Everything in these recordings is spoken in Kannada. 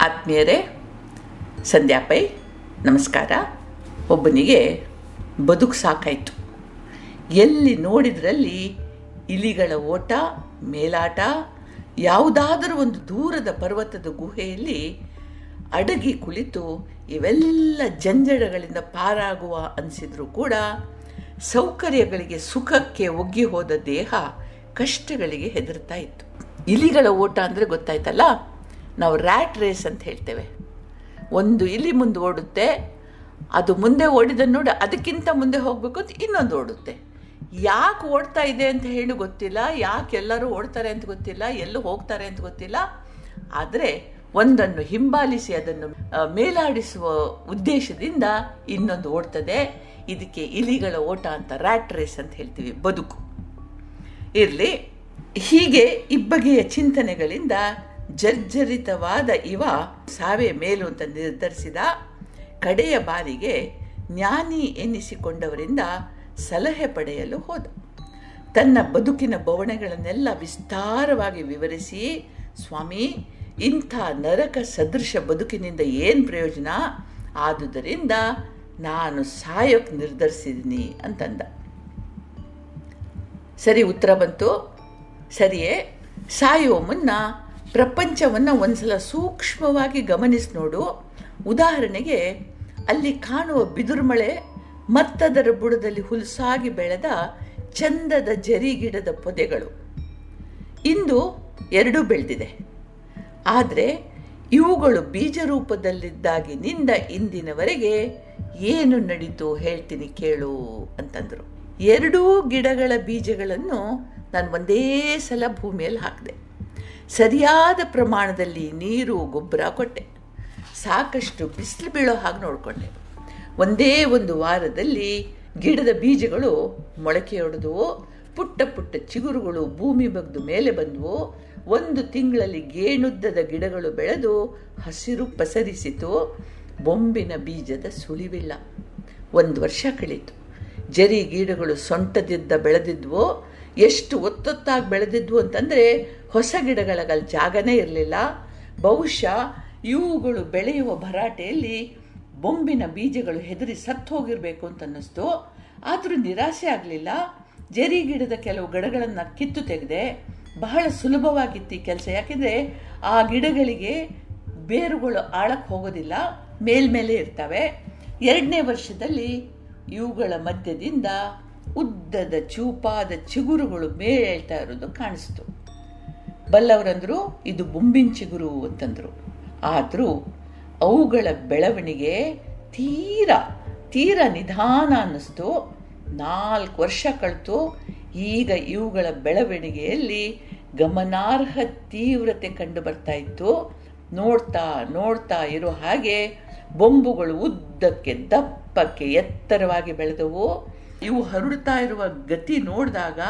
ಆತ್ಮೀಯರೇ, ಸಂಧ್ಯಾಪೈ, ನಮಸ್ಕಾರ. ಒಬ್ಬನಿಗೆ ಬದುಕು ಸಾಕಾಯಿತು. ಎಲ್ಲಿ ನೋಡಿದ್ರಲ್ಲಿ ಇಲಿಗಳ ಓಟ, ಮೇಲಾಟ, ಯಾವುದಾದರೂ ಒಂದು ದೂರದ ಪರ್ವತದ ಗುಹೆಯಲ್ಲಿ ಅಡಗಿ ಕುಳಿತು ಇವೆಲ್ಲ ಜಂಜಡಗಳಿಂದ ಪಾರಾಗುವ ಅನಿಸಿದ್ರೂ ಕೂಡ ಸೌಕರ್ಯಗಳಿಗೆ ಸುಖಕ್ಕೆ ಒಗ್ಗಿ ಹೋದ ದೇಹ ಕಷ್ಟಗಳಿಗೆ ಹೆದರ್ತಾ ಇತ್ತು. ಇಲಿಗಳ ಓಟ ಅಂದರೆ ಗೊತ್ತಾಯ್ತಲ್ಲ? ನಾವು ರ್ಯಾಟ್ ರೇಸ್ ಅಂತ ಹೇಳ್ತೇವೆ. ಒಂದು ಇಲಿ ಮುಂದೆ ಓಡುತ್ತೆ, ಅದು ಮುಂದೆ ಓಡಿದನ್ನು ನೋಡಿ, ಅದಕ್ಕಿಂತ ಮುಂದೆ ಹೋಗಬೇಕು ಅಂತ ಇನ್ನೊಂದು ಓಡುತ್ತೆ. ಯಾಕೆ ಓಡ್ತಾ ಇದೆ ಅಂತ ಹೇಳಿ ಗೊತ್ತಿಲ್ಲ, ಯಾಕೆ ಎಲ್ಲರೂ ಓಡ್ತಾರೆ ಅಂತ ಗೊತ್ತಿಲ್ಲ, ಎಲ್ಲೂ ಹೋಗ್ತಾರೆ ಅಂತ ಗೊತ್ತಿಲ್ಲ. ಆದರೆ ಒಂದನ್ನು ಹಿಂಬಾಲಿಸಿ, ಅದನ್ನು ಮೇಲಾಡಿಸುವ ಉದ್ದೇಶದಿಂದ ಇನ್ನೊಂದು ಓಡ್ತದೆ. ಇದಕ್ಕೆ ಇಲಿಗಳ ಓಟ ಅಂತ ರ್ಯಾಟ್ ರೇಸ್ ಅಂತ ಹೇಳ್ತೀವಿ, ಬದುಕು. ಇರಲಿ, ಹೀಗೆ ಇಬ್ಬಗೆಯ ಚಿಂತನೆಗಳಿಂದ ಜರ್ಜರಿತವಾದ ಇವ ಸಾವೇ ಮೇಲು ಅಂತ ನಿರ್ಧರಿಸಿದ ಕಡೆಯ ಬಾರಿಗೆ ಜ್ಞಾನಿ ಎನ್ನಿಸಿಕೊಂಡವರಿಂದ ಸಲಹೆ ಪಡೆಯಲು ಹೋದ. ತನ್ನ ಬದುಕಿನ ಬವಣೆಗಳನ್ನೆಲ್ಲ ವಿಸ್ತಾರವಾಗಿ ವಿವರಿಸಿ, ಸ್ವಾಮಿ, ಇಂಥ ನರಕ ಸದೃಶ ಬದುಕಿನಿಂದ ಏನು ಪ್ರಯೋಜನ? ಆದುದರಿಂದ ನಾನು ಸಾಯೋಕ್ಕೆ ನಿರ್ಧರಿಸಿದ್ದೀನಿ ಅಂತಂದ. ಸರಿ, ಉತ್ತರ ಬಂತು. ಸರಿಯೇ, ಸಾಯುವ ಮುನ್ನ ಪ್ರಪಂಚವನ್ನು ಒಂದ್ಸಲ ಸೂಕ್ಷ್ಮವಾಗಿ ಗಮನಿಸಿ ನೋಡು. ಉದಾಹರಣೆಗೆ, ಅಲ್ಲಿ ಕಾಣುವ ಬಿದುರುಮಳೆ ಮತ್ತದರ ಬುಡದಲ್ಲಿ ಹುಲಸಾಗಿ ಬೆಳೆದ ಚಂದದ ಜರಿಗಿಡದ ಪೊದೆಗಳು. ಇಂದು ಎರಡೂ ಬೆಳೆದಿದೆ. ಆದರೆ, ಇವುಗಳು ಬೀಜ ರೂಪದಲ್ಲಿದ್ದಾಗಿನಿಂದ ಇಂದಿನವರೆಗೆ ಏನು ನಡೀತು ಹೇಳ್ತೀನಿ ಕೇಳು ಅಂತಂದರು. ಎರಡೂ ಗಿಡಗಳ ಬೀಜಗಳನ್ನು ನಾನು ಒಂದೇ ಸಲ ಭೂಮಿಯಲ್ಲಿ ಹಾಕಿದೆ. ಸರಿಯಾದ ಪ್ರಮಾಣದಲ್ಲಿ ನೀರು, ಗೊಬ್ಬರ ಕೊಟ್ಟೆ. ಸಾಕಷ್ಟು ಬಿಸಿಲು ಬೀಳೋ ಹಾಗೆ ನೋಡಿಕೊಂಡೆ. ಒಂದೇ ಒಂದು ವಾರದಲ್ಲಿ ಗಿಡದ ಬೀಜಗಳು ಮೊಳಕೆಯೊಡೆದವು ಪುಟ್ಟ ಪುಟ್ಟ ಚಿಗುರುಗಳು ಭೂಮಿ ಬಗ್ದು ಮೇಲೆ ಬಂದವು ಒಂದು ತಿಂಗಳಲ್ಲಿ ಗೇಣುದ್ದದ ಗಿಡಗಳು ಬೆಳೆದು ಹಸಿರು ಪಸರಿಸಿತು. ಬೊಂಬಿನ ಬೀಜದ ಸುಳಿವಿಲ್ಲ. ಒಂದು ವರ್ಷ ಕಳೀತು. ಜರಿ ಗಿಡಗಳು ಸೊಂಟದಿದ್ದ ಬೆಳೆದಿದ್ವು. ಎಷ್ಟು ಒತ್ತೊತ್ತಾಗಿ ಬೆಳೆದಿದ್ವು ಅಂತಂದರೆ ಹೊಸ ಗಿಡಗಳ ಜಾಗನೇ ಇರಲಿಲ್ಲ. ಬಹುಶಃ ಇವುಗಳು ಬೆಳೆಯುವ ಭರಾಟೆಯಲ್ಲಿ ಬೊಂಬಿನ ಬೀಜಗಳು ಹೆದರಿ ಸತ್ತು ಹೋಗಿರಬೇಕು ಅಂತ ಅನ್ನಿಸ್ತು. ಆದರೂ ನಿರಾಸೆ ಆಗಲಿಲ್ಲ. ಜರಿ ಗಿಡದ ಕೆಲವು ಗಿಡಗಳನ್ನು ಕಿತ್ತು ತೆಗೆದೆ ಬಹಳ ಸುಲಭವಾಗಿತ್ತು ಈ ಕೆಲಸ. ಯಾಕೆಂದರೆ ಆ ಗಿಡಗಳಿಗೆ ಬೇರುಗಳು ಆಳಕ್ಕೆ ಹೋಗೋದಿಲ್ಲ ಮೇಲ್ಮೇಲೆ ಇರ್ತವೆ. ಎರಡನೇ ವರ್ಷದಲ್ಲಿ ಇವುಗಳ ಮಧ್ಯದಿಂದ ಉದ್ದದ ಚೂಪಾದ ಚಿಗುರುಗಳು ಮೇಳ್ತಾ ಇರೋದು ಕಾಣಿಸ್ತು. ಬಲ್ಲವರಂದರು, ಇದು ಬೊಂಬಿನ ಚಿಗುರು ಅಂತಂದ್ರು. ಆದರೂ, ಅವುಗಳ ಬೆಳವಣಿಗೆ ತೀರ ತೀರ ನಿಧಾನ ಅನ್ನಿಸ್ತು. ನಾಲ್ಕು ವರ್ಷ ಕಳೆತು. ಈಗ ಇವುಗಳ ಬೆಳವಣಿಗೆಯಲ್ಲಿ ಗಮನಾರ್ಹ ತೀವ್ರತೆ ಕಂಡು ಬರ್ತಾ ಇತ್ತು. ನೋಡ್ತಾ ನೋಡ್ತಾ ಇರೋ ಹಾಗೆ ಬೊಂಬುಗಳು ಉದ್ದಕ್ಕೆ, ದಪ್ಪಕ್ಕೆ ಎತ್ತರವಾಗಿ ಬೆಳೆದವು. ಇವು ಹರಡ್ತಾ ಇರುವ ಗತಿ ನೋಡಿದಾಗ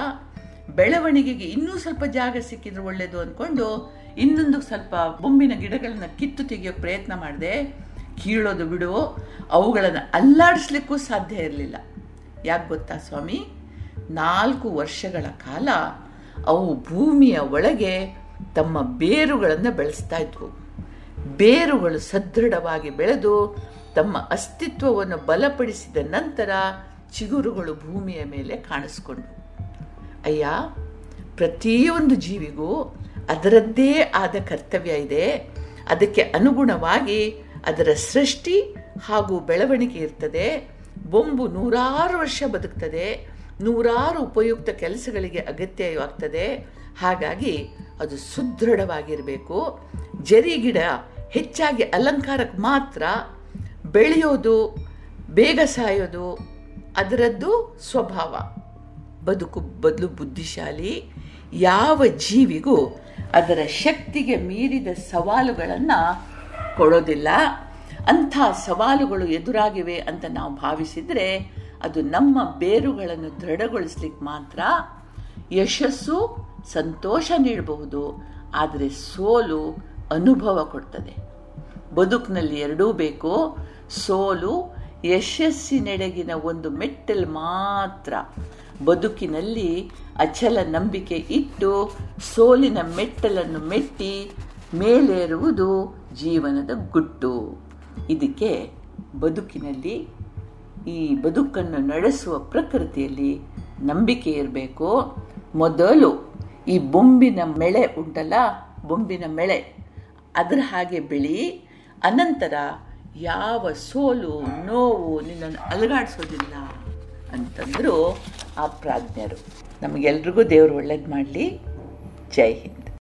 ಬೆಳವಣಿಗೆಗೆ ಇನ್ನೂ ಸ್ವಲ್ಪ ಜಾಗ ಸಿಕ್ಕಿದ್ರೆ ಒಳ್ಳೆಯದು ಅಂದ್ಕೊಂಡು ಇನ್ನೊಂದು ಸ್ವಲ್ಪ ಬೊಂಬಿನ ಗಿಡಗಳನ್ನ ಕಿತ್ತು ತೆಗೆಯೋ ಪ್ರಯತ್ನ ಮಾಡಿದೆ, ಕೀಳೋದು ಬಿಡು. ಅವುಗಳನ್ನು ಅಲ್ಲಾಡಿಸ್ಲಿಕ್ಕೂ ಸಾಧ್ಯ ಇರಲಿಲ್ಲ. ಯಾಕೆ ಗೊತ್ತಾ ಸ್ವಾಮಿ? ನಾಲ್ಕು ವರ್ಷಗಳ ಕಾಲ ಅವು ಭೂಮಿಯ ಒಳಗೆ ತಮ್ಮ ಬೇರುಗಳನ್ನು ಬೆಳೆಸ್ತಾ ಇದ್ವು. ಬೇರುಗಳು ಸದೃಢವಾಗಿ ಬೆಳೆದು ತಮ್ಮ ಅಸ್ತಿತ್ವವನ್ನು ಬಲಪಡಿಸಿದ ನಂತರ ಚಿಗುರುಗಳು ಭೂಮಿಯ ಮೇಲೆ ಕಾಣಿಸ್ಕೊಂಡ್ವು. ಅಯ್ಯ, ಪ್ರತಿಯೊಂದು ಜೀವಿಗೂ ಅದರದ್ದೇ ಆದ ಕರ್ತವ್ಯ ಇದೆ. ಅದಕ್ಕೆ ಅನುಗುಣವಾಗಿ ಅದರ ಸೃಷ್ಟಿ ಹಾಗೂ ಬೆಳವಣಿಗೆ ಇರ್ತದೆ. ಬೊಂಬು ನೂರಾರು ವರ್ಷ ಬದುಕ್ತದೆ. ನೂರಾರು ಉಪಯುಕ್ತ ಕೆಲಸಗಳಿಗೆ ಅಗತ್ಯವಾಗ್ತದೆ. ಹಾಗಾಗಿ ಅದು ಸುದೃಢವಾಗಿರಬೇಕು. ಜರಿ ಗಿಡ ಹೆಚ್ಚಾಗಿ ಅಲಂಕಾರಕ್ಕೆ ಮಾತ್ರ ಬೆಳೆಯೋದು, ಬೇಗ ಸಾಯೋದು, ಅದರದ್ದು ಸ್ವಭಾವ. ಬದುಕು ಬದಲು ಬುದ್ಧಿಶಾಲಿ ಯಾವ ಜೀವಿಗೂ ಅದರ ಶಕ್ತಿಗೆ ಮೀರಿದ ಸವಾಲುಗಳನ್ನು ಕೊಡೋದಿಲ್ಲ. ಅಂಥ ಸವಾಲುಗಳು ಎದುರಾಗಿವೆ ಅಂತ ನಾವು ಭಾವಿಸಿದರೆ ಅದು ನಮ್ಮ ಬೇರುಗಳನ್ನು ದೃಢಗೊಳಿಸ್ಲಿಕ್ಕೆ ಮಾತ್ರ ಯಶಸ್ಸು, ಸಂತೋಷ ನೀಡಬಹುದು. ಆದರೆ ಸೋಲು ಅನುಭವ ಕೊಡ್ತದೆ. ಬದುಕಿನಲ್ಲಿ ಎರಡೂ ಬೇಕು. ಸೋಲು ಯಶಸ್ಸಿನೆಡೆಗಿನ ಒಂದು ಮೆಟ್ಟಲು ಮಾತ್ರ. ಬದುಕಿನಲ್ಲಿ ಅಚಲ ನಂಬಿಕೆ ಇಟ್ಟು ಸೋಲಿನ ಮೆಟ್ಟಲನ್ನು ಮೆಟ್ಟಿ ಮೇಲೇರುವುದು ಜೀವನದ ಗುಟ್ಟು. ಇದಕ್ಕೆ ಬದುಕಿನಲ್ಲಿ ಈ ಬದುಕನ್ನು ನಡೆಸುವ ಪ್ರಕೃತಿಯಲ್ಲಿ ನಂಬಿಕೆ ಇರಬೇಕು. ಮೊದಲು ಈ ಬೊಂಬಿನ ಮೆಳೆ ಉಂಟಲ್ಲ, ಬೊಂಬಿನ ಮೆಳೆ. ಅದರ ಹಾಗೆ ಬೆಳಿ, ಅನಂತರ ಯಾವ ಸೋಲು ನೋವು ನಿನ್ನನ್ನು ಅಲುಗಾಡಿಸೋದಿಲ್ಲ ಅಂತಂದ್ರು ಆ ಪ್ರಾಜ್ಞರು. ನಮಗೆಲ್ರಿಗೂ ದೇವರು ಒಳ್ಳೇದು ಮಾಡಲಿ. ಜೈ ಹಿಂದ್.